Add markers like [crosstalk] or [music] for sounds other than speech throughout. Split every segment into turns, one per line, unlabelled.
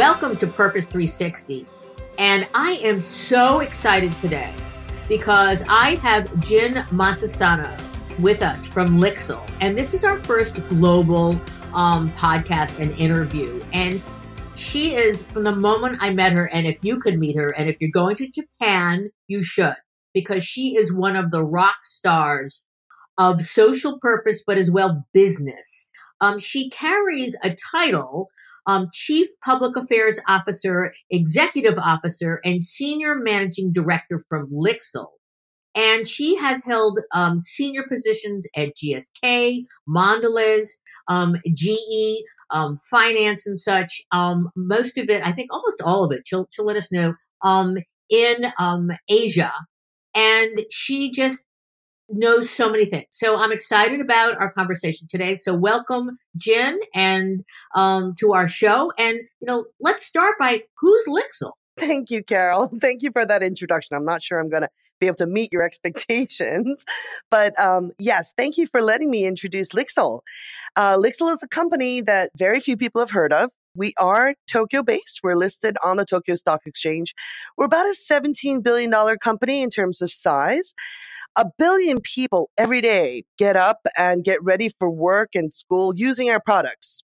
Welcome to Purpose 360. And I am so excited today because I have Jin Montesano with us from Lixil. And this is our first global um, podcast and interview. And she is, from the moment I met her, and if you could meet her, and if you're going to Japan, you should, because she is one of the rock stars of social purpose, but as well business. Um, she carries a title um, Chief Public Affairs Officer, Executive Officer, and Senior Managing Director from Lixil. And she has held um, senior positions at GSK, Mondelez, um, GE, um, finance and such. Um, most of it, I think almost all of it, she'll, she'll let us know, um, in um Asia. And she just knows so many things. So I'm excited about our conversation today. So welcome, Jen, and um, to our show. And you know, let's start by who's Lixil.
Thank you, Carol. [laughs] Thank you for that introduction. I'm not sure I'm going to be able to meet your [laughs] expectations, but um, yes, thank you for letting me introduce Lixil. Uh, Lixil is a company that very few people have heard of. We are Tokyo based. We're listed on the Tokyo Stock Exchange. We're about a $17 billion company in terms of size a billion people every day get up and get ready for work and school using our products.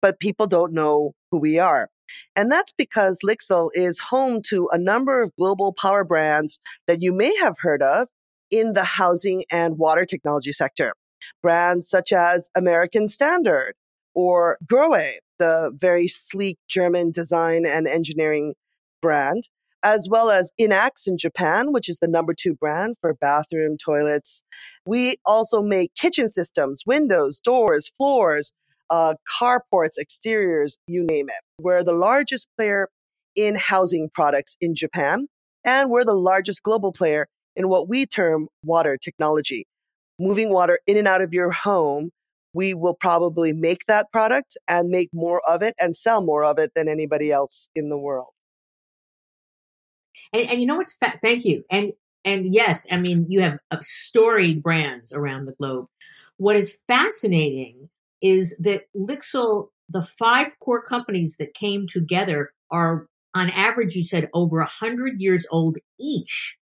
But people don't know who we are. And that's because Lixil is home to a number of global power brands that you may have heard of in the housing and water technology sector. Brands such as American Standard or Grohe, the very sleek German design and engineering brand, as well as Inax in Japan, which is the number two brand for bathroom toilets. We also make kitchen systems, windows, doors, floors, uh, carports, exteriors, you name it. We're the largest player in housing products in Japan, and we're the largest global player in what we term water technology. Moving water in and out of your home, we will probably make that product and make more of it and sell more of it than anybody else in the world.
And, and you know what's fa- thank you. And and yes, I mean you have storied brands around the globe. What is fascinating is that Lixil, the five core companies that came together, are on average, you said over a hundred years old each.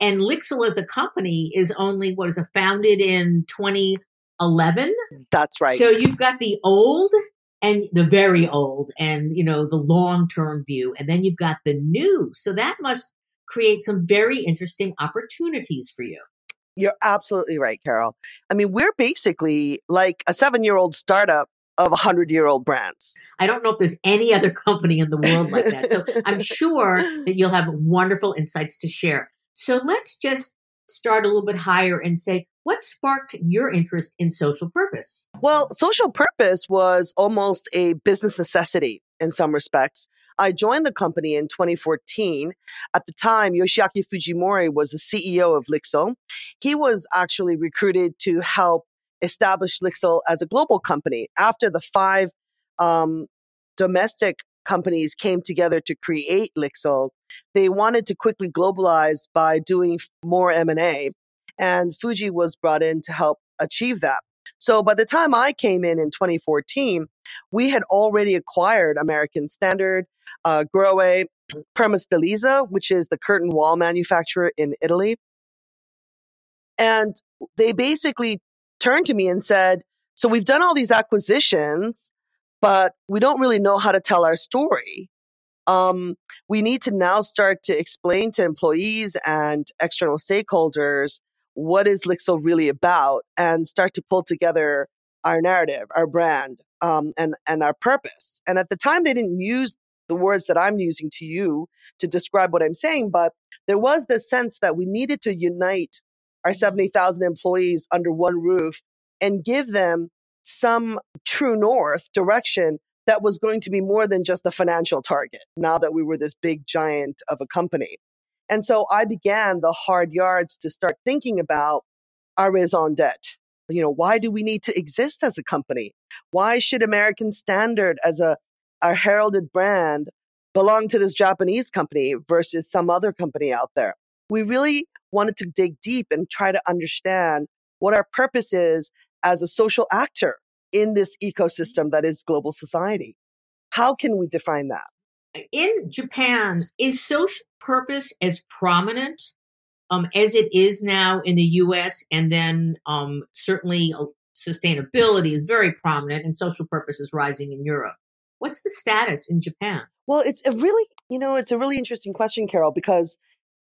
And Lixil as a company is only what is it founded in 2011?
That's right.
So you've got the old and the very old and you know the long term view. And then you've got the new. So that must create some very interesting opportunities for you.
You're absolutely right carol. I mean we're basically like a seven year old startup of a hundred year old brands.
I don't know if there's any other company in the world like that. So i'm sure [laughs] that you'll have wonderful insights to share. So let's just start a little bit higher and say what sparked your interest in social purpose?
Well, social purpose was almost a business necessity in some respects. I joined the company in 2014. At the time, Yoshiaki Fujimori was the CEO of Lixil. He was actually recruited to help establish Lixil as a global company after the five um, domestic companies came together to create Lixil. They wanted to quickly globalize by doing more M&A. And Fuji was brought in to help achieve that. So by the time I came in in 2014, we had already acquired American Standard, uh, Grohe, [clears throat] Permasteelisa, which is the curtain wall manufacturer in Italy. And they basically turned to me and said, So we've done all these acquisitions, but we don't really know how to tell our story. um, we need to now start to explain to employees and external stakeholders what is Lixil really about and start to pull together our narrative, our brand, um, and, and our purpose. And at the time, they didn't use the words that I'm using to you to describe what I'm saying, but there was this sense that we needed to unite our 70,000 employees under one roof and give them some true north direction that was going to be more than just a financial target now that we were this big giant of a company. And so I began the hard yards to start thinking about our raison d'etre. You know, why do we need to exist as a company? Why should American Standard as a, a heralded brand belong to this Japanese company versus some other company out there? We really wanted to dig deep and try to understand what our purpose is as a social actor in this ecosystem that is global society. How can we define that?
In Japan, is social purpose as prominent um, as it is now in the US? And then um, certainly uh, sustainability is very prominent and social purpose is rising in Europe. What's the status in Japan?
Well, it's a really, you know, it's a really interesting question, Carol, because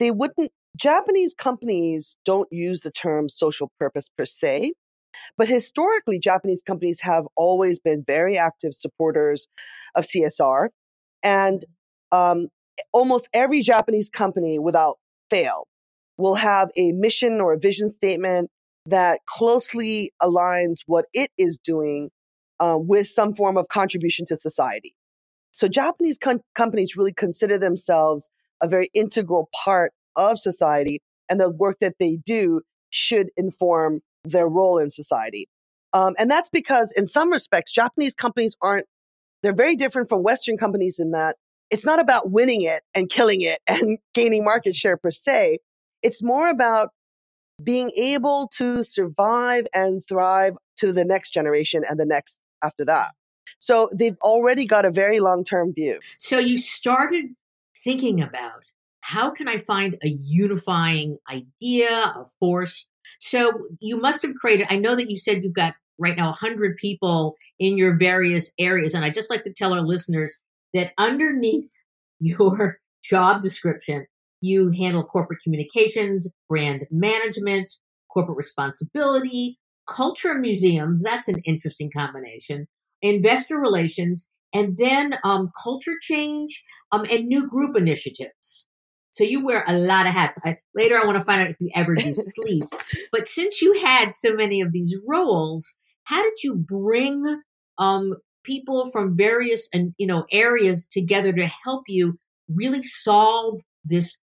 they wouldn't, Japanese companies don't use the term social purpose per se. But historically, Japanese companies have always been very active supporters of CSR. And um, almost every Japanese company, without fail, will have a mission or a vision statement that closely aligns what it is doing uh, with some form of contribution to society. So Japanese com- companies really consider themselves a very integral part of society, and the work that they do should inform their role in society. Um, and that's because, in some respects, Japanese companies aren't, they're very different from Western companies in that it's not about winning it and killing it [laughs] and gaining market share per se. It's more about being able to survive and thrive to the next generation and the next after that. So they've already got a very long term view.
So you started thinking about how can I find a unifying idea, a force so you must have created, I know that you said you've got right now 100 people in your various areas. And I just like to tell our listeners that underneath [laughs] your job description, you handle corporate communications, brand management, corporate responsibility, culture museums. That's an interesting combination. Investor relations, and then um, culture change um, and new group initiatives. So you wear a lot of hats. I, later, I want to find out if you ever do [laughs] sleep. But since you had so many of these roles, how did you bring um, people from various and you know areas together to help you really solve this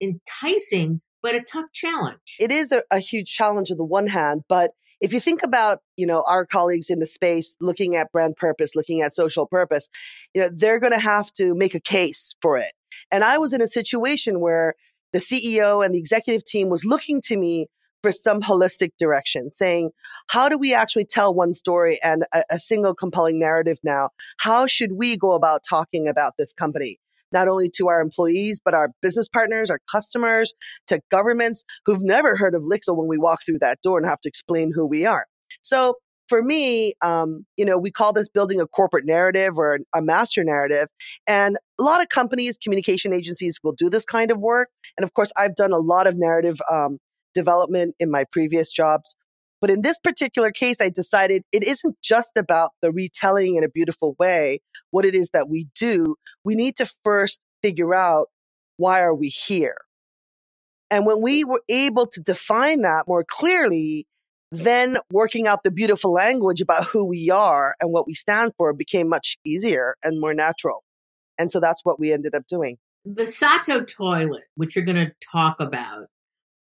enticing but a tough challenge?
It is a, a huge challenge on the one hand, but if you think about you know our colleagues in the space looking at brand purpose looking at social purpose you know they're going to have to make a case for it and I was in a situation where the CEO and the executive team was looking to me for some holistic direction, saying, how do we actually tell one story and a, a, single compelling narrative now? How should we go about talking about this company? Not only to our employees, but our business partners, our customers, to governments who've never heard of Lixil when we walk through that door and have to explain who we are. So for me, um, you know, we call this building a corporate narrative or a master narrative. And a lot of companies, communication agencies will do this kind of work. And of course, I've done a lot of narrative um, development in my previous jobs. But in this particular case, I decided it isn't just about the retelling in a beautiful way, what it is that we do. We need to first figure out why are we here? And when we were able to define that more clearly, then working out the beautiful language about who we are and what we stand for became much easier and more natural. And so that's what we ended up doing.
The Sato toilet, which you're going to talk about,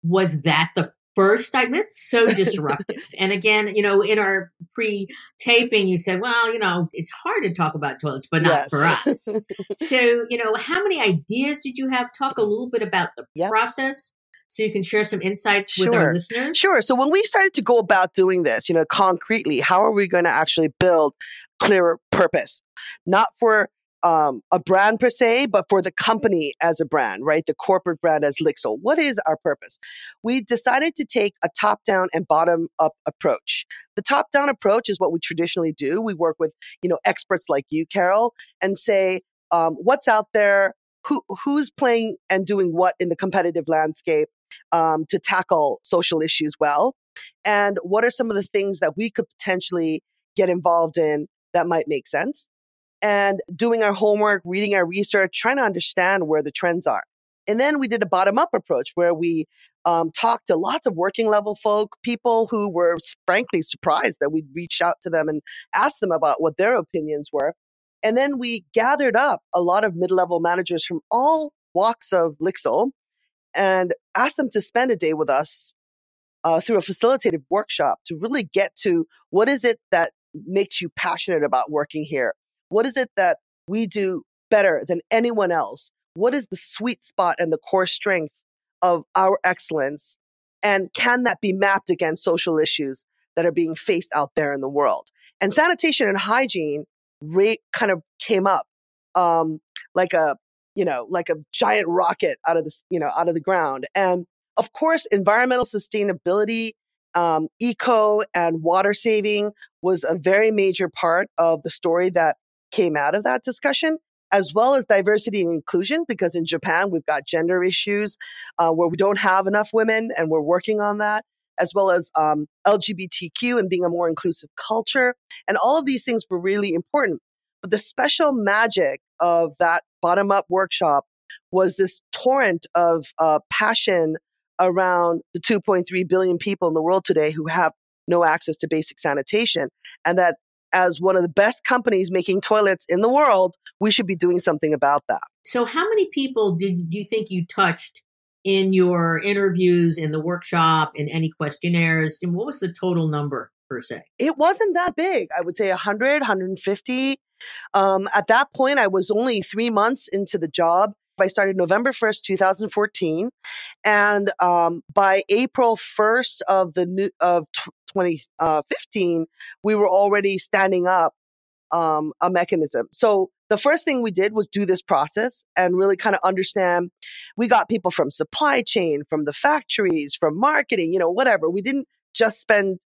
was that the first time? It's so [laughs] disruptive. and again, you know, in our pre taping, you said, well, you know, it's hard to talk about toilets, but not yes. for us. [laughs] so, you know, how many ideas did you have? Talk a little bit about the yep. process so you can share some insights with our listeners?
Sure. So when we started to go about doing this, you know, concretely, how are we going to actually build clearer purpose? Not for um, a brand per se, but for the company as a brand, right? The corporate brand as Lixil. What is our purpose? We decided to take a top down and bottom up approach. The top down approach is what we traditionally do. We work with, you know, experts like you, Carol, and say, um, what's out there, who who's playing and doing what in the competitive landscape um, to tackle social issues well, and what are some of the things that we could potentially get involved in that might make sense, and doing our homework, reading our research, trying to understand where the trends are. And then we did a bottom up approach where we um, talked to lots of working level folk, people who were frankly surprised that we'd reached out to them and asked them about what their opinions were. And then we gathered up a lot of mid level managers from all walks of Lixil and asked them to spend a day with us uh, through a facilitated workshop to really get to what is it that makes you passionate about working here? What is it that we do better than anyone else? What is the sweet spot and the core strength of our excellence? And can that be mapped against social issues that are being faced out there in the world? And sanitation and hygiene rate kind of came up um, like a you know like a giant rocket out of the you know out of the ground and of course environmental sustainability um, eco and water saving was a very major part of the story that came out of that discussion as well as diversity and inclusion because in japan we've got gender issues uh, where we don't have enough women and we're working on that as well as um, lgbtq and being a more inclusive culture and all of these things were really important but the special magic of that bottom up workshop was this torrent of uh, passion around the 2.3 billion people in the world today who have no access to basic sanitation. And that as one of the best companies making toilets in the world, we should be doing something about that.
So, how many people did you think you touched in your interviews, in the workshop, in any questionnaires? And what was the total number per se?
It wasn't that big. I would say 100, 150. Um, at that point, I was only three months into the job. I started November 1st, 2014. And um, by April 1st of the new, of 2015, we were already standing up um, a mechanism. So the first thing we did was do this process and really kind of understand. We got people from supply chain, from the factories, from marketing, you know, whatever. We didn't just spend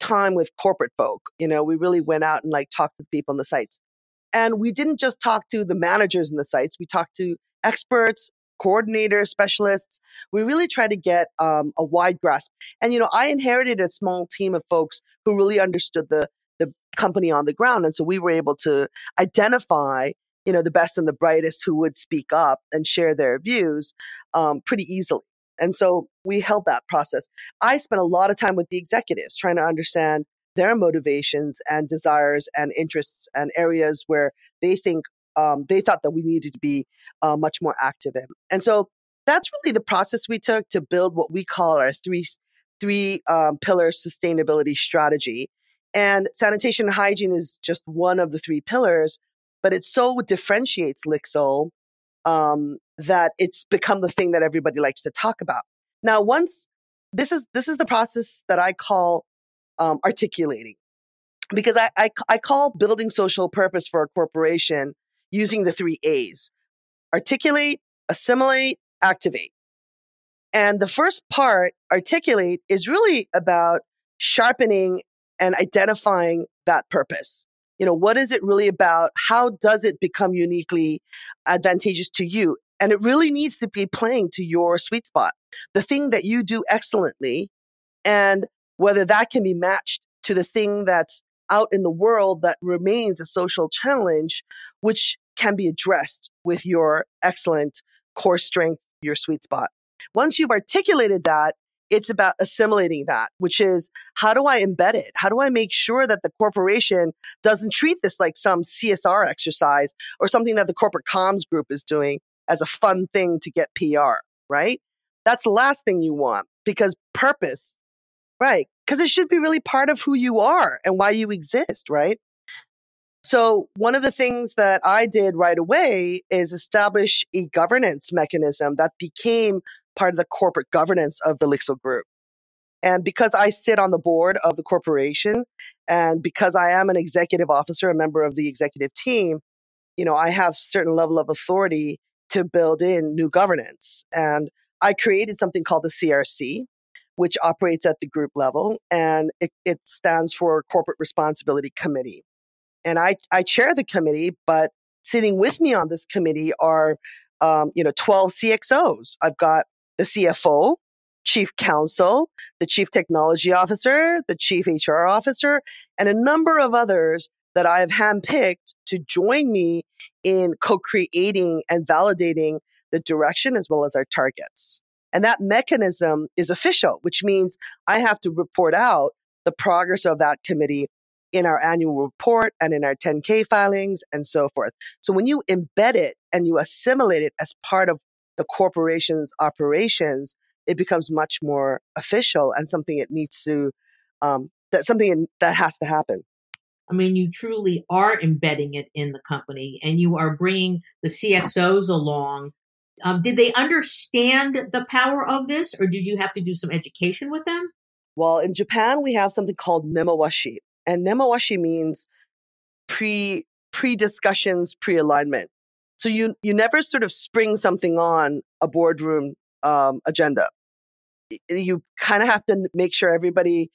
time with corporate folk. You know, we really went out and like talked to people on the sites. And we didn't just talk to the managers in the sites, we talked to experts, coordinators, specialists. We really try to get um, a wide grasp. And, you know, I inherited a small team of folks who really understood the, the company on the ground. And so we were able to identify, you know, the best and the brightest who would speak up and share their views um, pretty easily. And so we held that process. I spent a lot of time with the executives trying to understand their motivations and desires and interests and areas where they think um, they thought that we needed to be uh, much more active in. And so that's really the process we took to build what we call our three three um, pillar sustainability strategy. And sanitation and hygiene is just one of the three pillars, but it so differentiates Lixil um, that it's become the thing that everybody likes to talk about. Now, once this is this is the process that I call um, articulating, because I, I I call building social purpose for a corporation using the three A's: articulate, assimilate, activate. And the first part, articulate, is really about sharpening and identifying that purpose. You know, what is it really about? How does it become uniquely advantageous to you? And it really needs to be playing to your sweet spot, the thing that you do excellently, and whether that can be matched to the thing that's out in the world that remains a social challenge, which can be addressed with your excellent core strength, your sweet spot. Once you've articulated that, it's about assimilating that, which is how do I embed it? How do I make sure that the corporation doesn't treat this like some CSR exercise or something that the corporate comms group is doing as a fun thing to get PR, right? That's the last thing you want because purpose, right? Because it should be really part of who you are and why you exist, right? So, one of the things that I did right away is establish a governance mechanism that became part of the corporate governance of the Lixil Group. And because I sit on the board of the corporation and because I am an executive officer, a member of the executive team, you know, I have certain level of authority to build in new governance. And I created something called the CRC, which operates at the group level, and it, it stands for Corporate Responsibility Committee. And I, I chair the committee, but sitting with me on this committee are, um, you know, 12 CXOs. I've got the CFO, chief counsel, the chief technology officer, the chief HR officer, and a number of others that I have handpicked to join me in co creating and validating the direction as well as our targets. And that mechanism is official, which means I have to report out the progress of that committee in our annual report and in our 10K filings and so forth. So when you embed it and you assimilate it as part of the corporation's operations, it becomes much more official and something it needs to, um, that something that has to happen.
I mean, you truly are embedding it in the company and you are bringing the CXOs along. Um, did they understand the power of this or did you have to do some education with them?
Well, in Japan, we have something called nemawashi. And nemawashi means pre pre discussions, pre alignment. So you you never sort of spring something on a boardroom um, agenda. You kind of have to make sure everybody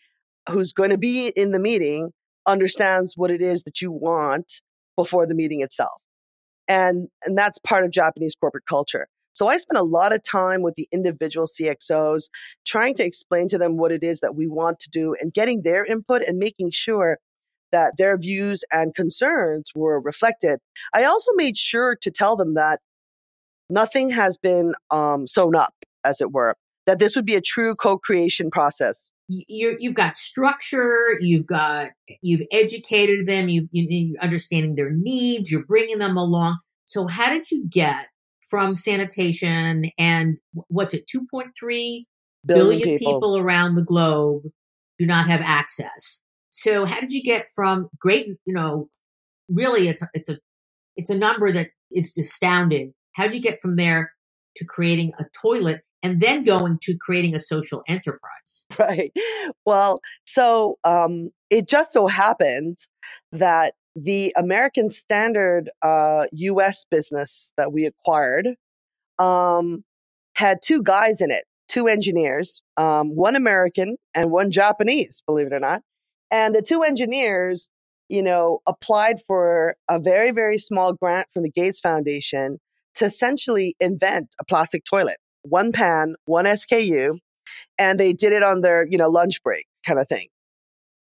who's going to be in the meeting understands what it is that you want before the meeting itself. And, and that's part of Japanese corporate culture. So I spent a lot of time with the individual CXOs trying to explain to them what it is that we want to do and getting their input and making sure that their views and concerns were reflected. I also made sure to tell them that nothing has been um, sewn up, as it were, that this would be a true co-creation process
you have got structure, you've got you've educated them, you you are understanding their needs, you're bringing them along. So how did you get from sanitation and what's it 2.3 billion, billion people. people around the globe do not have access. So how did you get from great, you know, really it's a, it's a it's a number that is astounding. How did you get from there to creating a toilet and then going to creating a social enterprise. [laughs]
Right. Well, so um, it just so happened that the American Standard uh, US business that we acquired um, had two guys in it, two engineers, um, one American and one Japanese, believe it or not. And the two engineers, you know, applied for a very, very small grant from the Gates Foundation to essentially invent a plastic toilet one pan, one SKU, and they did it on their, you know, lunch break kind of thing.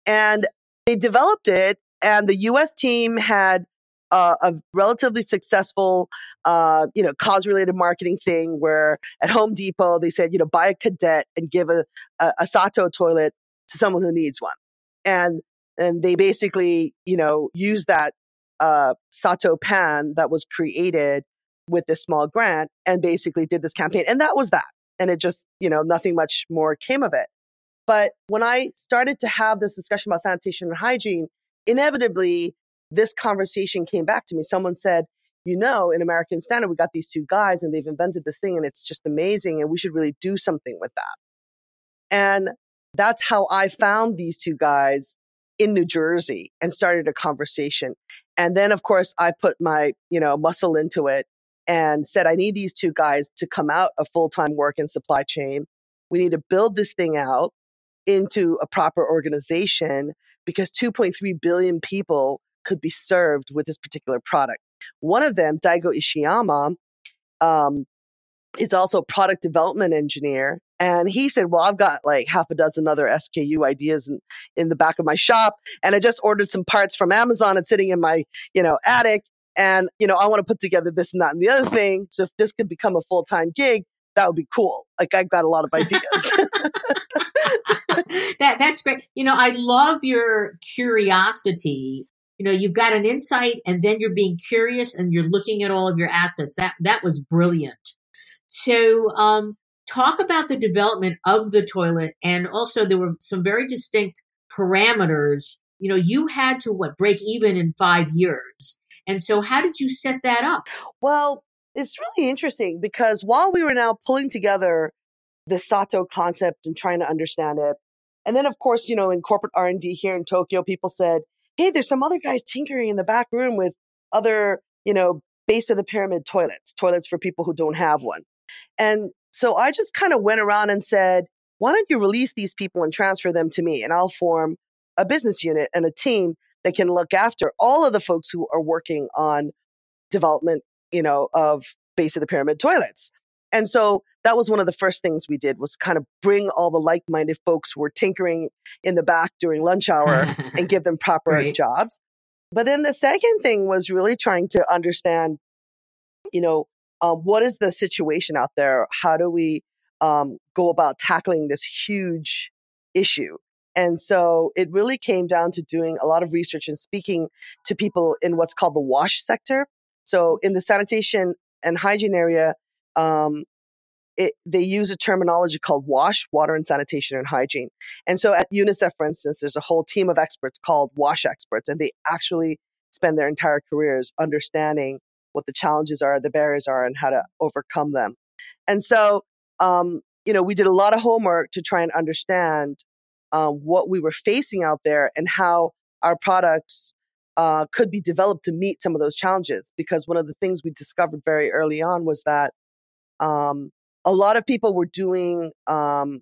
And they developed it, and the US team had uh, a relatively successful, uh, you know, cause-related marketing thing where at Home Depot they said, you know, buy a cadet and give a, a, a Sato toilet to someone who needs one, and and they basically, you know, use that uh, Sato pan that was created with this small grant and basically did this campaign. And that was that. And it just, you know, nothing much more came of it. But when I started to have this discussion about sanitation and hygiene, inevitably this conversation came back to me. Someone said, you know, in American Standard, we got these two guys and they've invented this thing and it's just amazing and we should really do something with that. And that's how I found these two guys in New Jersey and started a conversation. And then, of course, I put my, you know, muscle into it and said, I need these two guys to come out of full time work in supply chain. We need to build this thing out into a proper organization because 2.3 billion people could be served with this particular product. One of them, Daigo Ishiyama, um, is also a product development engineer. And he said, Well, I've got like half a dozen other SKU ideas in, in the back of my shop. And I just ordered some parts from Amazon and sitting in my, you know, attic. And, you know, I want to put together this and that and the other thing. So if this could become a full time gig, that would be cool. Like I've got a lot of ideas. [laughs] [laughs]
that that's great. You know, I love your curiosity. You know, you've got an insight and then you're being curious and you're looking at all of your assets. That that was brilliant. So um talk about the development of the toilet and also there were some very distinct parameters. You know, you had to what break even in 5 years and so, how did you set that up?
Well, it's really interesting because while we were now pulling together the Sato concept and trying to understand it, and then of course, you know, in corporate R and D here in Tokyo, people said, "Hey, there's some other guys tinkering in the back room with other, you know, base of the pyramid toilets, toilets for people who don't have one." And so I just kind of went around and said, "Why don't you release these people and transfer them to me, and I'll form a business unit and a team that can look after all of the folks who are working on development, you know, of base of the pyramid toilets. And so that was one of the first things we did was kind of bring all the like-minded folks who were tinkering in the back during lunch hour [laughs] and give them proper right. jobs. But then the second thing was really trying to understand, you know, um, what is the situation out there? How do we um, go about tackling this huge issue? And so it really came down to doing a lot of research and speaking to people in what's called the wash sector. So in the sanitation and hygiene area, um, it, they use a terminology called WASH, water and sanitation and hygiene. And so at UNICEF, for instance, there's a whole team of experts called WASH experts, and they actually spend their entire careers understanding what the challenges are, the barriers are, and how to overcome them. And so, um, you know, we did a lot of homework to try and understand um, what we were facing out there and how our products uh, could be developed to meet some of those challenges. Because one of the things we discovered very early on was that um, a lot of people were doing um,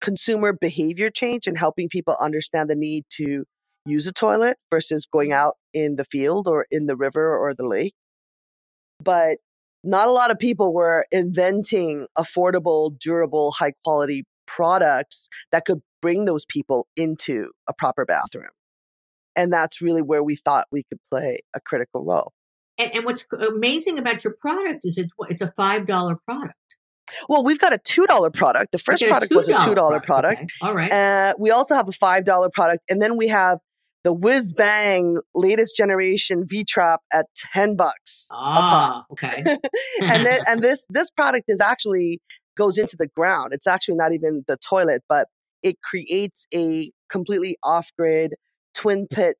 consumer behavior change and helping people understand the need to use a toilet versus going out in the field or in the river or the lake. But not a lot of people were inventing affordable, durable, high quality products that could bring those people into a proper bathroom. And that's really where we thought we could play a critical role.
And, and what's amazing about your product is it's, it's a $5 product.
Well, we've got a two dollar product. The first product a was a two dollar product.
Okay. All right.
Uh, we also have a five dollar product, and then we have the whiz bang latest generation V Trap at ten bucks.
Ah, okay. [laughs]
and then and this this product is actually goes into the ground. It's actually not even the toilet, but it creates a completely off grid twin pit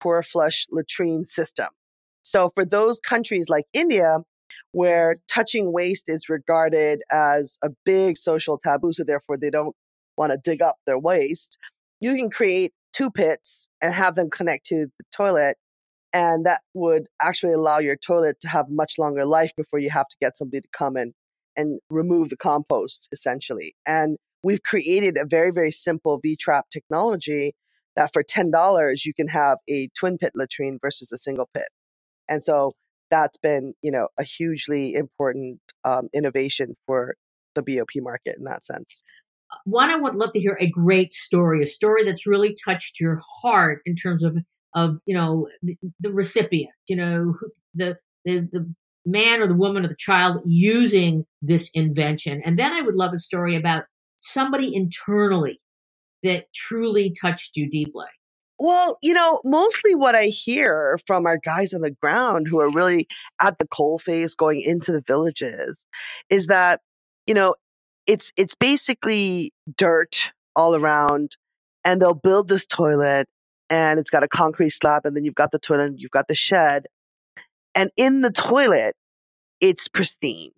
pour flush latrine system. So for those countries like India, where touching waste is regarded as a big social taboo, so therefore they don't want to dig up their waste, you can create two pits and have them connect to the toilet. And that would actually allow your toilet to have much longer life before you have to get somebody to come in and remove the compost, essentially. And we've created a very, very simple V trap technology that for $10, you can have a twin pit latrine versus a single pit. And so that's been, you know, a hugely important um, innovation for the BOP market in that sense.
One, I would love to hear a great story, a story that's really touched your heart in terms of, of you know, the, the recipient, you know, the, the, the man or the woman or the child using this invention. And then I would love a story about somebody internally that truly touched you deeply.
Well, you know, mostly what I hear from our guys on the ground who are really at the coal face going into the villages is that, you know, it's it's basically dirt all around and they'll build this toilet and it's got a concrete slab and then you've got the toilet and you've got the shed. And in the toilet, it's pristine.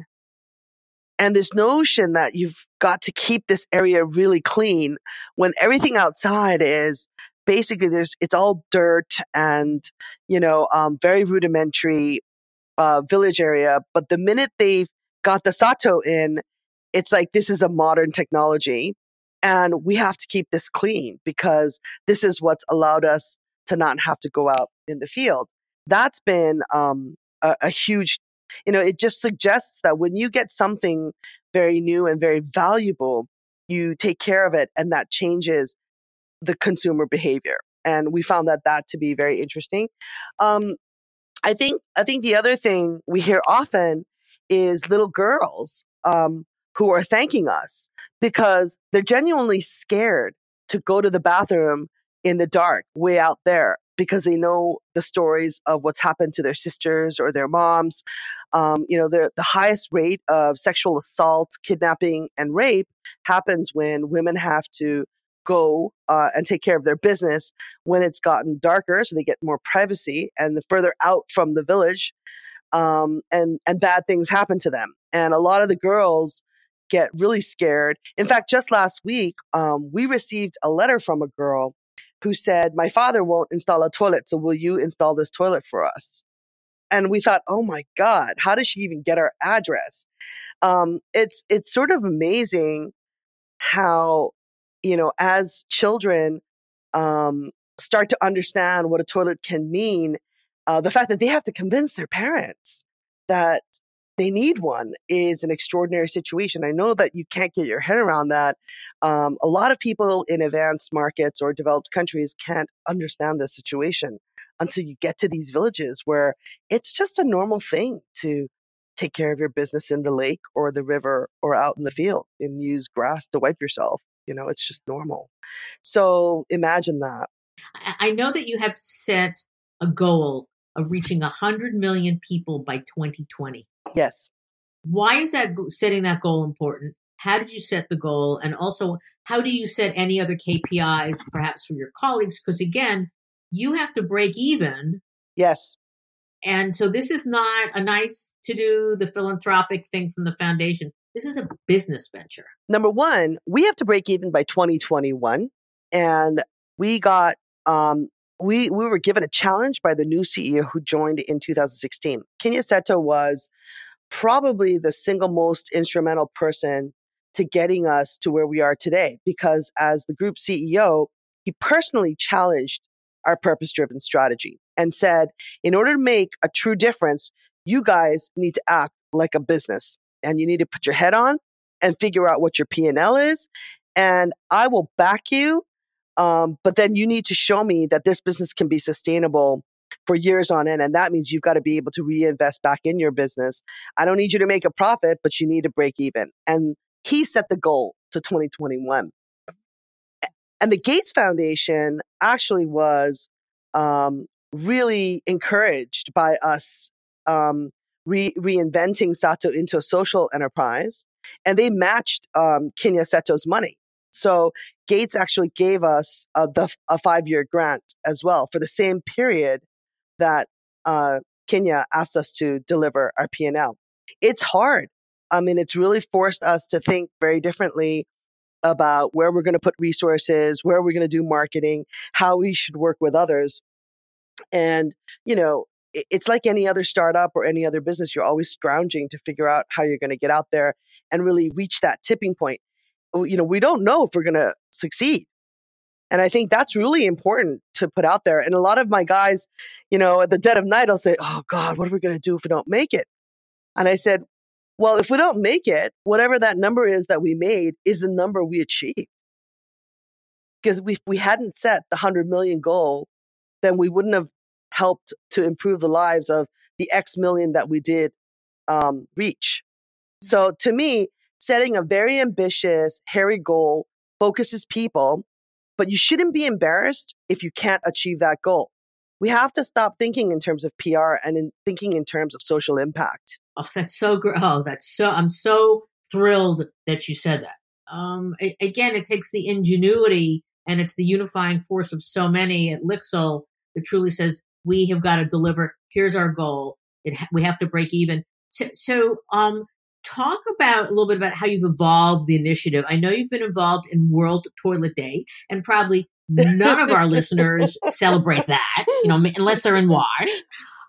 And this notion that you've got to keep this area really clean when everything outside is basically there's it's all dirt and you know um, very rudimentary uh, village area but the minute they've got the sato in it's like this is a modern technology and we have to keep this clean because this is what's allowed us to not have to go out in the field. That's been um, a, a huge you know it just suggests that when you get something very new and very valuable you take care of it and that changes the consumer behavior. And we found that that to be very interesting. Um, I think I think the other thing we hear often is little girls um, who are thanking us because they're genuinely scared to go to the bathroom in the dark, way out there, because they know the stories of what's happened to their sisters or their moms. Um, you know, the, the highest rate of sexual assault, kidnapping, and rape happens when women have to go uh, and take care of their business when it's gotten darker, so they get more privacy and the further out from the village, um, and and bad things happen to them. And a lot of the girls get really scared. In fact, just last week, um, we received a letter from a girl who said, "My father won't install a toilet, so will you install this toilet for us?" And we thought, "Oh my God, how does she even get our address?" Um, it's it's sort of amazing how you know, as children um, start to understand what a toilet can mean, uh, the fact that they have to convince their parents that they need one is an extraordinary situation. I know that you can't get your head around that. Um, a lot of people in advanced markets or developed countries can't understand this situation until you get to these villages where it's just a normal thing to take care of your business in the lake or the river or out in the field and use grass to wipe yourself. You know, it's just normal. So imagine that.
I know that you have set a goal of reaching 100 million people by 2020.
Yes.
Why is that setting that goal important? How did you set the goal? And also, how do you set any other KPIs perhaps for your colleagues? Because again, you have to break even.
Yes.
And so this is not a nice to do, the philanthropic thing from the foundation. This is a business venture.
Number one, we have to break even by 2021. And we got um, we we were given a challenge by the new CEO who joined in 2016. Kinya Seto was probably the single most instrumental person to getting us to where we are today because as the group CEO, he personally challenged our purpose driven strategy and said, in order to make a true difference, you guys need to act like a business and you need to put your head on and figure out what your P&L is. And I will back you um, but then you need to show me that this business can be sustainable for years on end. And that means you've got to be able to reinvest back in your business. I don't need you to make a profit, but you need to break even. And he set the goal to 2021. And the Gates Foundation actually was um, really encouraged by us um, re- reinventing Sato into a social enterprise. And they matched um, Kinya Seto's money. So Gates actually gave us a, a five year grant as well for the same period that uh, Kinya asked us to deliver our P&L. It's hard. I mean, it's really forced us to think very differently about where we're going to put resources, where we're going to do marketing, how we should work with others. And, you know, it's like any other startup or any other business. You're always scrounging to figure out how you're going to get out there and really reach that tipping point you know, we don't know if we're going to succeed. And I think that's really important to put out there. And a lot of my guys, you know, at the dead of night, I'll say, Oh God, what are we going to do if we don't make it? And I said, Well, if we don't make it, whatever that number is that we made is the number we achieved. Because if we hadn't set the 100 million goal, then we wouldn't have helped to improve the lives of the X million that we did um, reach. So to me, setting a very ambitious, hairy goal focuses people, but you shouldn't be embarrassed if you can't achieve that goal. We have to stop thinking in terms of PR and in thinking in terms of social impact.
Oh, that's so great. Oh, that's so, I'm so thrilled that you said that. Um, again, it takes the ingenuity and it's the unifying force of so many at Lixil that truly says, we have got to deliver. Here's our goal. It, we have to break even. So, so um, talk about a little bit about how you've evolved the initiative. I know you've been involved in World Toilet Day, and probably none of our listeners [laughs] celebrate that, you know, unless they're in Wash.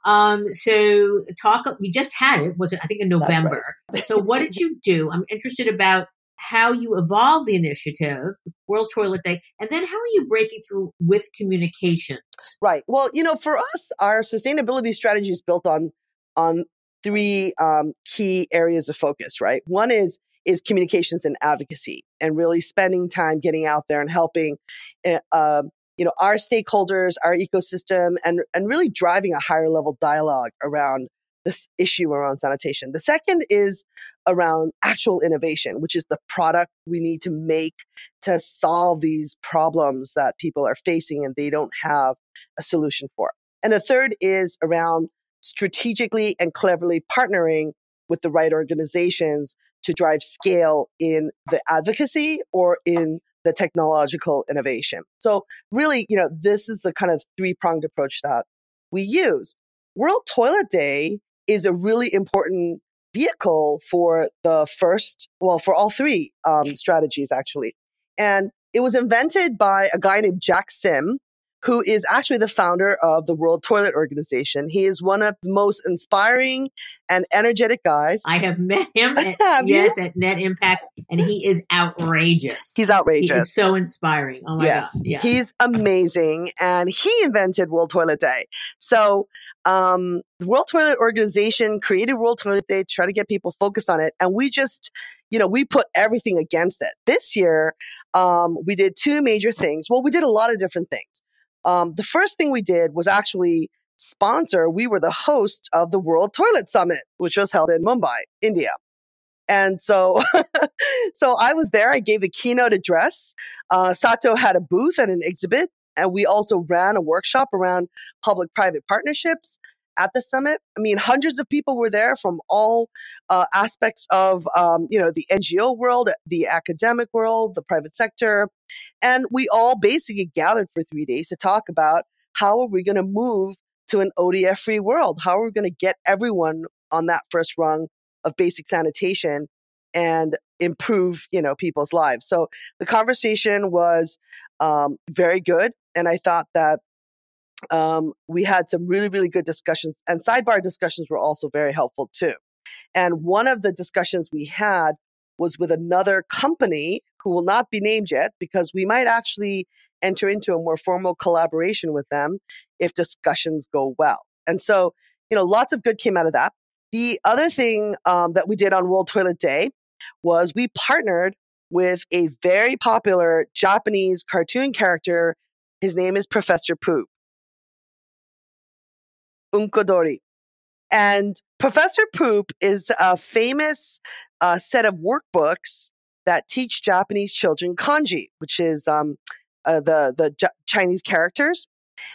Um, so talk, we just had it, was it, I think in November. Right. so what did you do? I'm interested about how you evolve the initiative, World Toilet Day, and then how are you breaking through with communications?
Right. Well, you know, for us, our sustainability strategy is built on on three um, key areas of focus, right? One is is communications and advocacy, and really spending time getting out there and helping, uh, you know, our stakeholders, our ecosystem, and and really driving a higher level dialogue around this issue around sanitation. The second is around actual innovation, which is the product we need to make to solve these problems that people are facing and they don't have a solution for. And the third is around strategically and cleverly partnering with the right organizations to drive scale in the advocacy or in the technological innovation. So really, you know, this is the kind of three-pronged approach that we use. World Toilet Day is a really important vehicle for the first, well, for all three um, strategies actually. And it was invented by a guy named Jack Sim, who is actually the founder of the World Toilet Organization. He is one of the most inspiring and energetic guys.
I have met him, [laughs] at, yes, at Net Impact, and he is outrageous.
He's outrageous. He
is so inspiring. Oh my
yes,
god, yeah.
he's amazing, and he invented World Toilet Day. So um, the World Toilet Organization created World Toilet Day to try to get people focused on it. And we just, you know, we put everything against it. This year, um, we did two major things. Well, we did a lot of different things. Um, the first thing we did was actually sponsor, we were the host of the World Toilet Summit, which was held in Mumbai, India. And so, [laughs] so I was there. I gave a keynote address. Uh, Sato had a booth and an exhibit, and we also ran a workshop around public-private partnerships at the summit. I mean, hundreds of people were there from all uh, aspects of, um, you know, the NGO world, the academic world, the private sector, and we all basically gathered for three days to talk about how are we going to move to an ODF free world? How are we going to get everyone on that first rung of basic sanitation and improve, you know, people's lives? So the conversation was um, very good. And I thought that um, we had some really, really good discussions and sidebar discussions were also very helpful too. And one of the discussions we had was with another company who will not be named yet because we might actually enter into a more formal collaboration with them if discussions go well. And so, you know, lots of good came out of that. The other thing um, that we did on World Toilet Day was we partnered with a very popular Japanese cartoon character. His name is Professor Poop. Unkodori. And Professor Poop is a famous uh, set of workbooks that teach Japanese children kanji, which is um, uh, the the J- Chinese characters.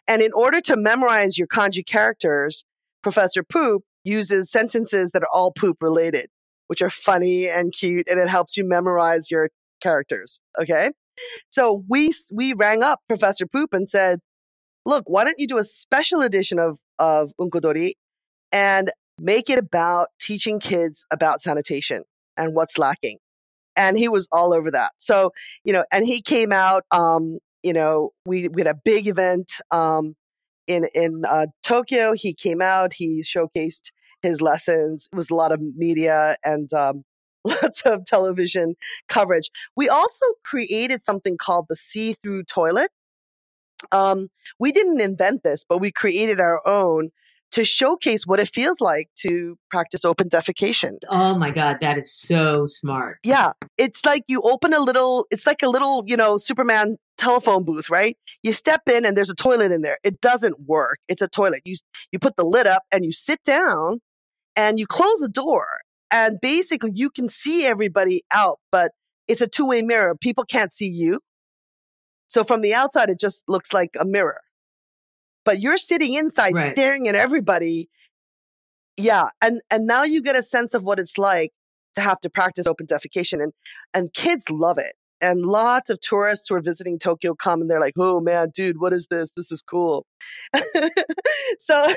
And in order to memorize your kanji characters, Professor Poop uses sentences that are all poop related, which are funny and cute, and it helps you memorize your characters. Okay, so we we rang up Professor Poop and said, "Look, why don't you do a special edition of of Unkodori and make it about teaching kids about sanitation and what's lacking?" and he was all over that. So, you know, and he came out, um, you know, we, we had a big event um, in, in uh, Tokyo. He came out, he showcased his lessons. It was a lot of media and um, [laughs] lots of television coverage. We also created something called the see through toilet. Um, we didn't invent this, but we created our own to showcase what it feels like to practice open defecation.
Oh my God, that is so smart.
Yeah. It's like you open a little, it's like a little, you know, Superman telephone booth, right? You step in and there's a toilet in there. It doesn't work. It's a toilet. You, you put the lid up and you sit down and you close the door. And basically you can see everybody out, but it's a two way mirror. People can't see you. So from the outside, it just looks like a mirror but you're sitting inside right. staring at everybody. Yeah. And, and now you get a sense of what it's like to have to practice open defecation and, and kids love it. And lots of tourists who are visiting Tokyo come and they're like, oh man, dude, what is this? This is cool. [laughs] so,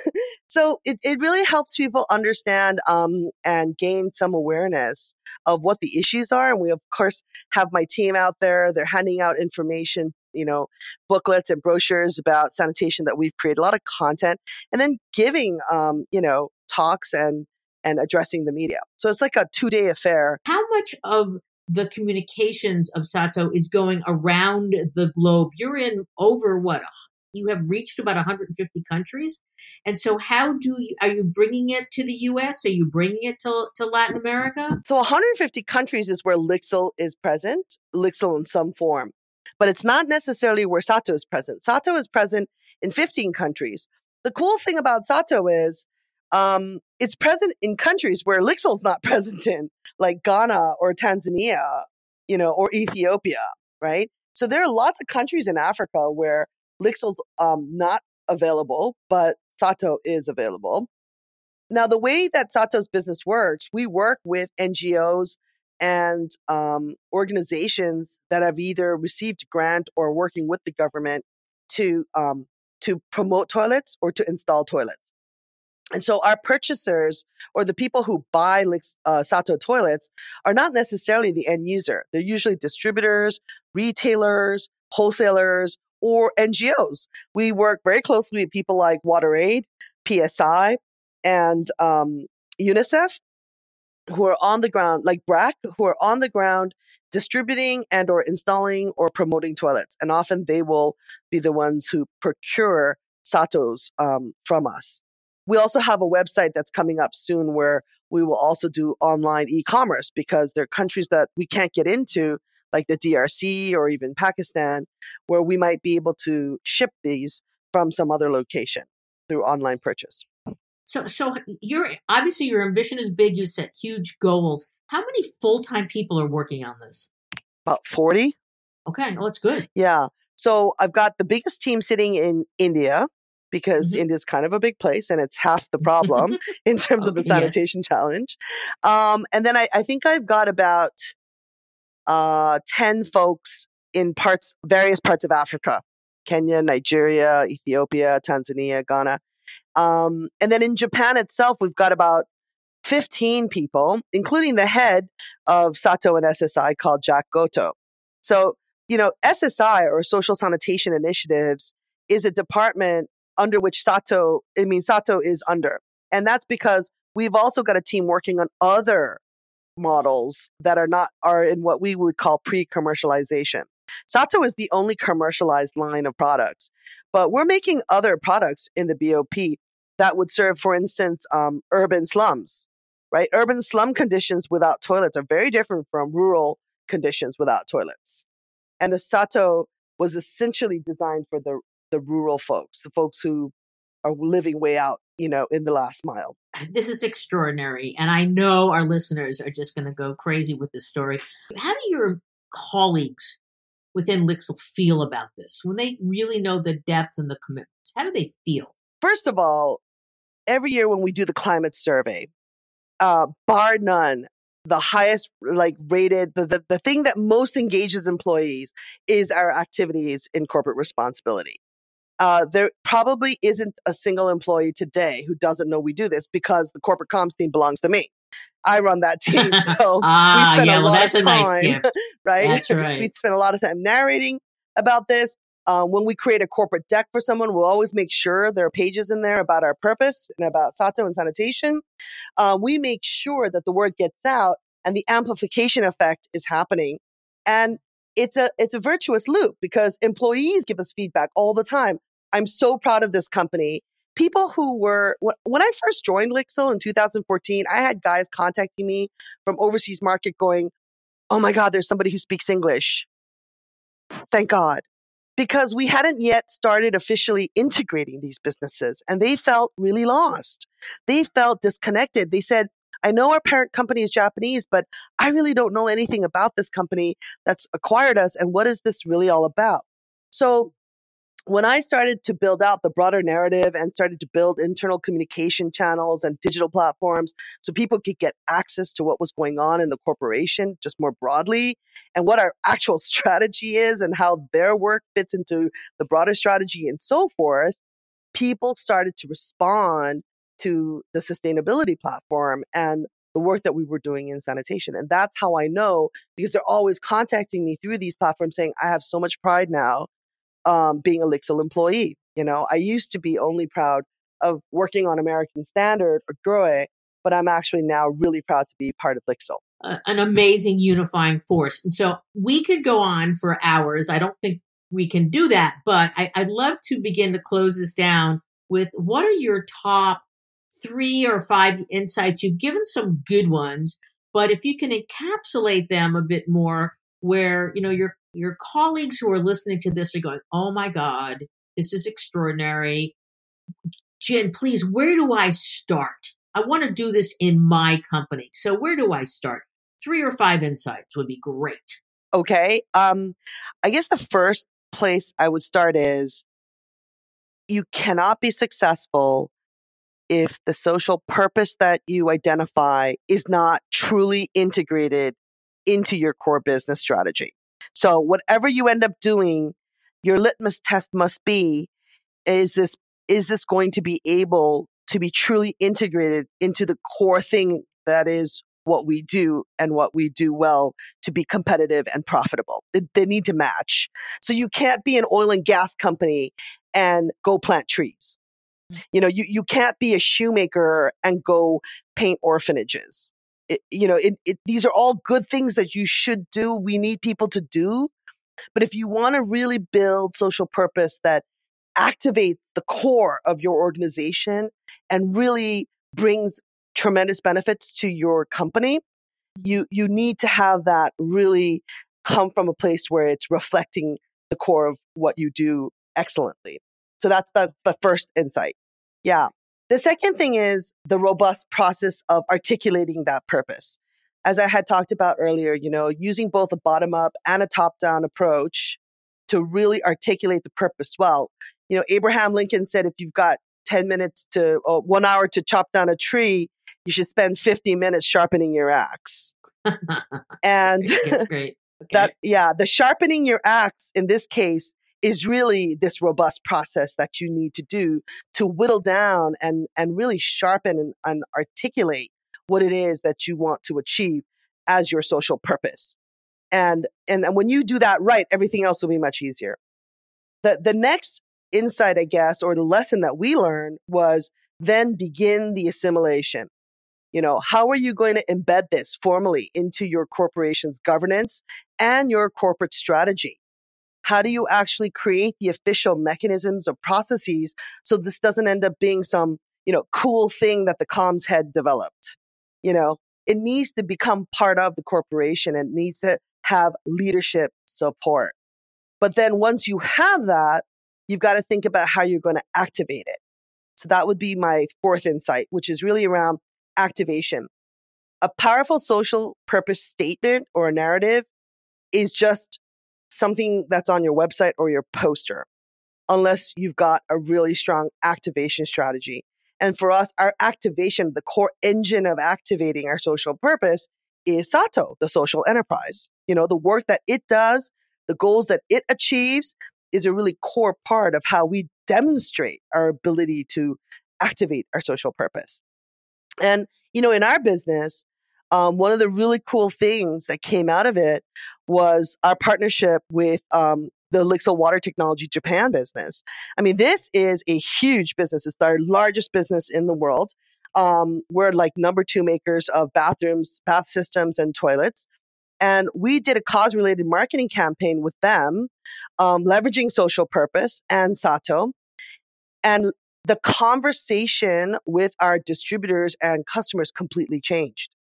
so it, it really helps people understand um, and gain some awareness of what the issues are. And we, of course, have my team out there. They're handing out information you know, booklets and brochures about sanitation that we've created, a lot of content, and then giving, um, you know, talks and and addressing the media. So it's like a two day affair.
How much of the communications of Sato is going around the globe? You're in over what? You have reached about 150 countries. And so, how do you are you bringing it to the U.S.? Are you bringing it to, to Latin America?
So, 150 countries is where Lixil is present, Lixil in some form but it's not necessarily where Sato is present. Sato is present in 15 countries. The cool thing about Sato is um, it's present in countries where Lixil's not [laughs] present in, like Ghana or Tanzania, you know, or Ethiopia, right? So there are lots of countries in Africa where Lixil's um, not available, but Sato is available. Now, the way that Sato's business works, we work with NGOs and um, organizations that have either received grant or working with the government to um, to promote toilets or to install toilets. And so our purchasers or the people who buy uh, Sato toilets are not necessarily the end user. They're usually distributors, retailers, wholesalers, or NGOs. We work very closely with people like WaterAid, PSI, and um, UNICEF who are on the ground, like BRAC, who are on the ground distributing and or installing or promoting toilets. And often they will be the ones who procure Satos um, from us. we also have a website that's coming up soon where we will also do online e-commerce because there are countries that we can't get into like the DRC or even Pakistan where we might be able to ship these from some other location through online purchase.
So so you're obviously your ambition is big, you set huge goals. How many full-time people are working on this?
About 40.
Okay, well that's good.
Yeah. So I've got the biggest team sitting in India because
Mhm.
India is kind of a big place and it's half the problem [laughs] in terms of the
Okay, yes.
sanitation challenge. Um, and then I, I think I've got about uh, 10 folks in parts, various parts of Africa Kenya, Nigeria, Ethiopia, Tanzania, Ghana. Um, and then in Japan itself, we've got about 15 people, including the head of Sato and SSI called Jack Goto. So, you know, SSI or Social Sanitation Initiatives is a department under which Sato, I mean, Sato is under. And that's because we've also got a team working on other models that are not, are in what we would call pre commercialization. Sato is the only commercialized line of products, but we're making other products in the BOP that would serve, for instance, um, urban slums, right? Urban slum conditions without toilets are very different from rural conditions without toilets. And the Sato was essentially designed for the, the rural folks, the folks who are living way out, you know, in the last mile.
This is extraordinary. And I know our listeners are just going to go crazy with this story. How do your colleagues within Lixil feel about this when they really know the depth and the commitment? How do they feel?
First of all, every year when we do the climate survey, uh, bar none, the highest like rated, the, the, the thing that most engages employees is our activities in corporate responsibility. Uh, there probably isn't a single employee today who doesn't know we do this because the corporate comms team belongs to me. I run that [laughs] team, so
ah,
spend a
yeah, well,
lot
that's
of
a nice
time,
gift. [laughs]
right?
That's
we
right.
spend a lot of time narrating about this. Um, when we create a corporate deck for someone, we'll always make sure there are pages in there about our purpose and about Sato and sanitation. Uh, we make sure that the word gets out and the amplification effect is happening. And it's a it's a virtuous loop because employees give us feedback all the time. I'm so proud of this company. People who were when I first joined Lixil in 2014, I had guys contacting me from overseas market going, "Oh my God, there's somebody who speaks English." Thank God, because we hadn't yet started officially integrating these businesses, and they felt really lost. They felt disconnected. They said, I know our parent company is Japanese, but I really don't know anything about this company that's acquired us. And what is this really all about? So, when I started to build out the broader narrative and started to build internal communication channels and digital platforms so people could get access to what was going on in the corporation just more broadly and what our actual [laughs] strategy is and how their work fits into the broader strategy and so forth, people started to respond to the sustainability platform and the work that we were doing in sanitation. And that's how I know because they're always contacting me through these platforms saying, I have so much pride now um, being a Lixil employee. You know, I used to be only proud of working on American Standard or GROHE, but I'm actually now really proud to be part of Lixil.
Uh, an amazing unifying force. And so we could go on for hours. I don't think we can do that, but I, I'd love to begin to close this down with what are your top three or five insights? You've given some good ones, but if you can encapsulate them a bit more, where you know your your colleagues who are listening to this are going, "Oh my God, this is extraordinary." Jen, please, where do I start? I want to do this in my company. So where do I start? Three or five insights would be great.
Okay. Um, I guess the first place I would start is you cannot be successful if the social purpose that you identify is not truly integrated into your core business strategy. So, whatever you end up doing, your litmus test must be is this is this going to be able to be truly integrated into the core thing that is what we do and what we do well to be competitive and profitable. They, they need to match. So you can't be an oil and gas company and go plant trees. Mm. You know, you, you can't be a shoemaker and go paint orphanages. It, you know, it, it, these are all good things that you should do. We need people to do. But if you want to really build social purpose that activates the core of your organization and really brings tremendous benefits to your company, you you need to have that really come from a place where it's reflecting the core of what you do excellently. So that's that's the first insight. Yeah. The second thing is the robust process of articulating that purpose. As I had talked about earlier, you know, using both a bottom up and a top down approach to really articulate the purpose well. You know, Abraham Lincoln said if you've got 10 minutes to or one hour to chop down a tree, you should spend 50 minutes sharpening your axe. [laughs] and
That's great. [laughs] Okay.
that yeah, the sharpening your axe in this case is really this robust process that you need to do to whittle down and and really sharpen and, and articulate what it is that you want to achieve as your social purpose. And, and and when you do that right, everything else will be much easier. The the next insight, I guess, or the lesson that we learned was then begin the assimilation. You know, how are you going to embed this formally into your corporation's governance and your corporate strategy? How do you actually create the official mechanisms or processes so this doesn't end up being some, you know, cool thing that the comms head developed? You know, it needs to become part of the corporation and needs to have leadership support. But then once you have that, you've got to think about how you're going to activate it. So that would be my fourth insight, which is really around activation. A powerful social purpose statement or a narrative is just something that's on your website or your poster, unless you've got a really strong activation strategy. And for us, our activation, the core engine of activating our social purpose is Sato, the social enterprise. You know, the work that it does, the goals that it achieves is a really core part of how we demonstrate our ability to activate our social purpose. And, you know, in our business, um, one of the really cool things that came out of it was our partnership with um, the Lixil Water Technology Japan business. I mean, this is a huge business. It's our largest business in the world. Um, we're like number two makers of bathrooms, bath systems, and toilets. And we did a cause related marketing campaign with them, um, leveraging social purpose and Sato. And the conversation with our distributors and customers completely changed.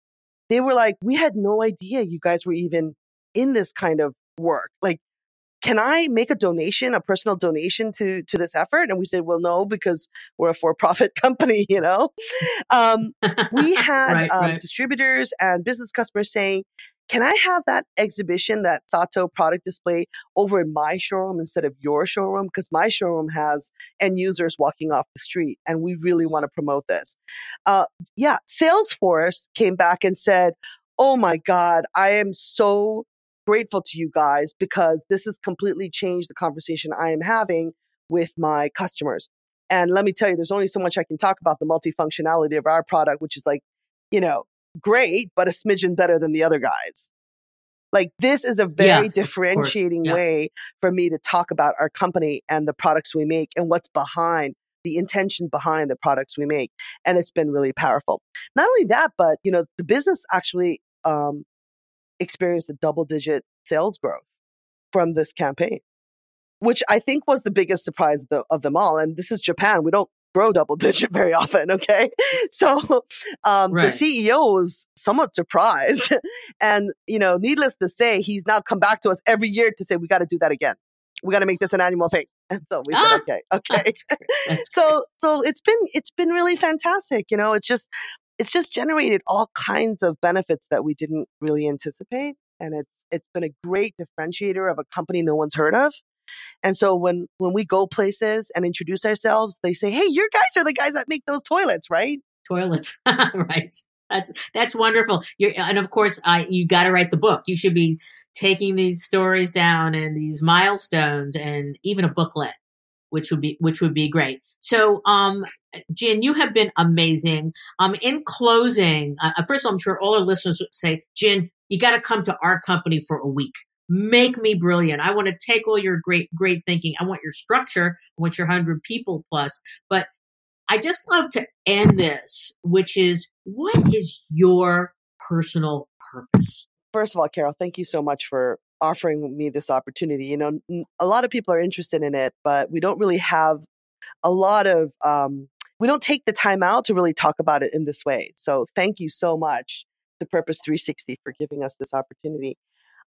They were like, we had no idea you guys were even in this kind of work. Like, can I make a donation, a personal donation to to this effort? And we said, well, no, because we're a for profit [laughs] company, you know. Um, we had [laughs]
right,
um,
right.
distributors and business customers saying, can I have that exhibition, that Sato product display over in my showroom instead of your showroom? Because my showroom has end users walking off the street and we really want to promote this. Uh, yeah, Salesforce came back and said, Oh my God, I am so grateful to you guys because this has completely changed the conversation I am having with my customers. And let me tell you, there's only so much I can talk about the multifunctionality of our product, which is like, you know, great, but a smidgen better than the other guys. Like this is a very
Yes,
differentiating
Yeah.
way for me to talk about our company and the products we make and what's behind the intention behind the products we make. And it's been really powerful. Not only that, but you know, the business actually um, experienced a double digit sales growth from this campaign, which I think was the biggest surprise of, the, of them all. And this is Japan. We don't grow double [laughs] digit very often. Okay. So um,
Right.
the CEO was somewhat surprised. [laughs] and, you know, needless to say, he's now come back to us every year to say, we got to do that again. We got to make this an annual thing. [laughs] And so we
Ah!
said, okay, okay.
That's great. That's
so so it's been it's been really fantastic you know it's just it's just generated all kinds of benefits that we didn't really anticipate and it's it's been a great differentiator of a company no one's heard of and so when when we go places and introduce ourselves they say hey you guys are the guys that make those toilets right?
Toilets. [laughs] Right. That's that's wonderful. You're, and of course I, you got to write the book. You should be taking these stories down and these milestones and even a booklet which would be which would be great. So um Jin, you have been amazing. Um, in closing, uh, first of all, I'm sure all our listeners would say, Jin, you got to come to our company for a week. Make me brilliant. I want to take all your great, great thinking. I want your structure. I want your hundred people plus. But I just love to end this, which is what is your personal purpose?
first of all carol thank you so much for offering me this opportunity you know a lot of people are interested in it but we don't really have a lot of um, we don't take the time out to really talk about it in this way. So thank you so much to Purpose 360 for giving us this opportunity.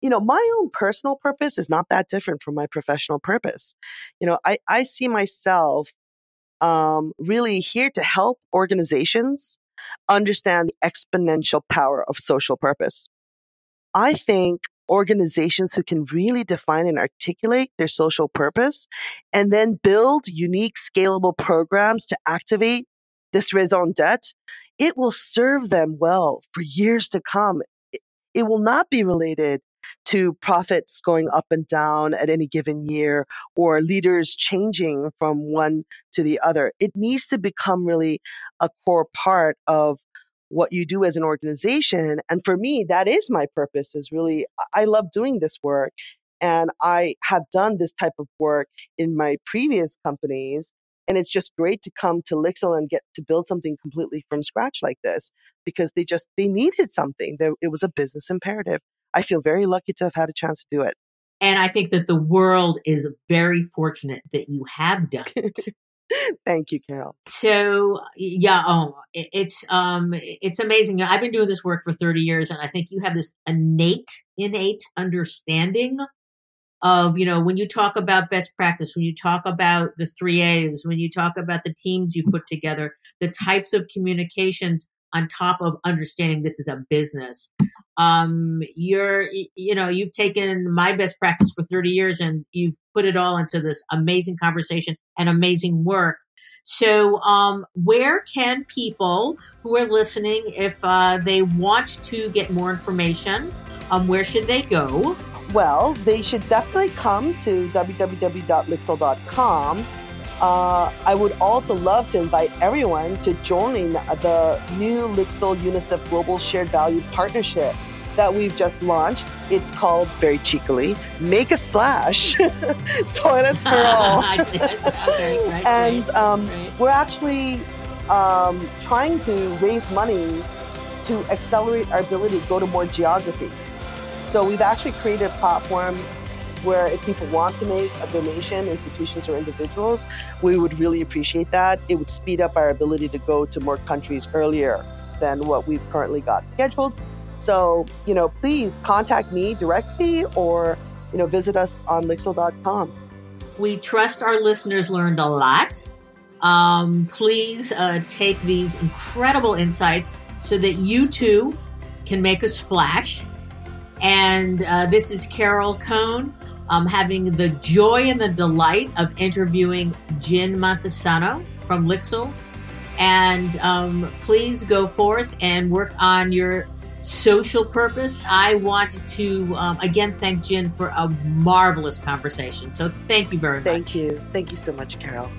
You know, my own personal purpose is not that different from my professional purpose. You know, I, I see myself um, really here to help organizations understand the exponential power of social purpose. I think organizations who can really define and articulate their social purpose and then build unique scalable programs to activate this raison d'etre, it will serve them well for years to come. It, it will not be related to profits going up and down at any given year or leaders changing from one to the other. It needs to become really a core part of what you do as an organization. And for me, that is my purpose is really, I love doing this work. And I have done this type of work in my previous companies. And it's just great to come to Lixil and get to build something completely from scratch like this because they just, they needed something. it was a business imperative. I feel very lucky to have had a chance to do it.
And I think that the world is very fortunate that you have done it. [laughs]
Thank you, Carol.
So yeah, oh, it's um, it's amazing. I've been doing this work for thirty years, and I think you have this innate, innate understanding of you know when you talk about best practice, when you talk about the three A's, when you talk about the teams you put together, the types of communications on top of understanding this is a business. Um, you're, you know, you've taken my best practice for 30 years and you've put it all into this amazing conversation and amazing work. So, um, where can people who are listening, if uh, they want to get more information, um, where should they go?
Well, they should definitely come to www.lixil.com uh, I would also love to invite everyone to join the new Lixil UNICEF Global Shared Value Partnership that we've just launched. It's called, very cheekily, Make a Splash [laughs] Toilets for All. and um, we're actually um, trying to raise money to accelerate our ability to go to more geography. So we've actually created a platform where if people want to make a donation, institutions or individuals, we would really appreciate that. It would speed up our ability to go to more countries earlier than what we've currently got scheduled. So, you know, please contact me directly or, you know, visit us on Lixil.com.
We trust our listeners learned a lot. Um, please uh, take these incredible insights so that you too can make a splash. And uh, this is Carol Cone um, having the joy and the delight of interviewing Jin Montesano from Lixil. And um, please go forth and work on your social purpose. I want to um, again thank Jen for a marvelous conversation. So thank you very much.
Thank you. Thank you so much, Carol.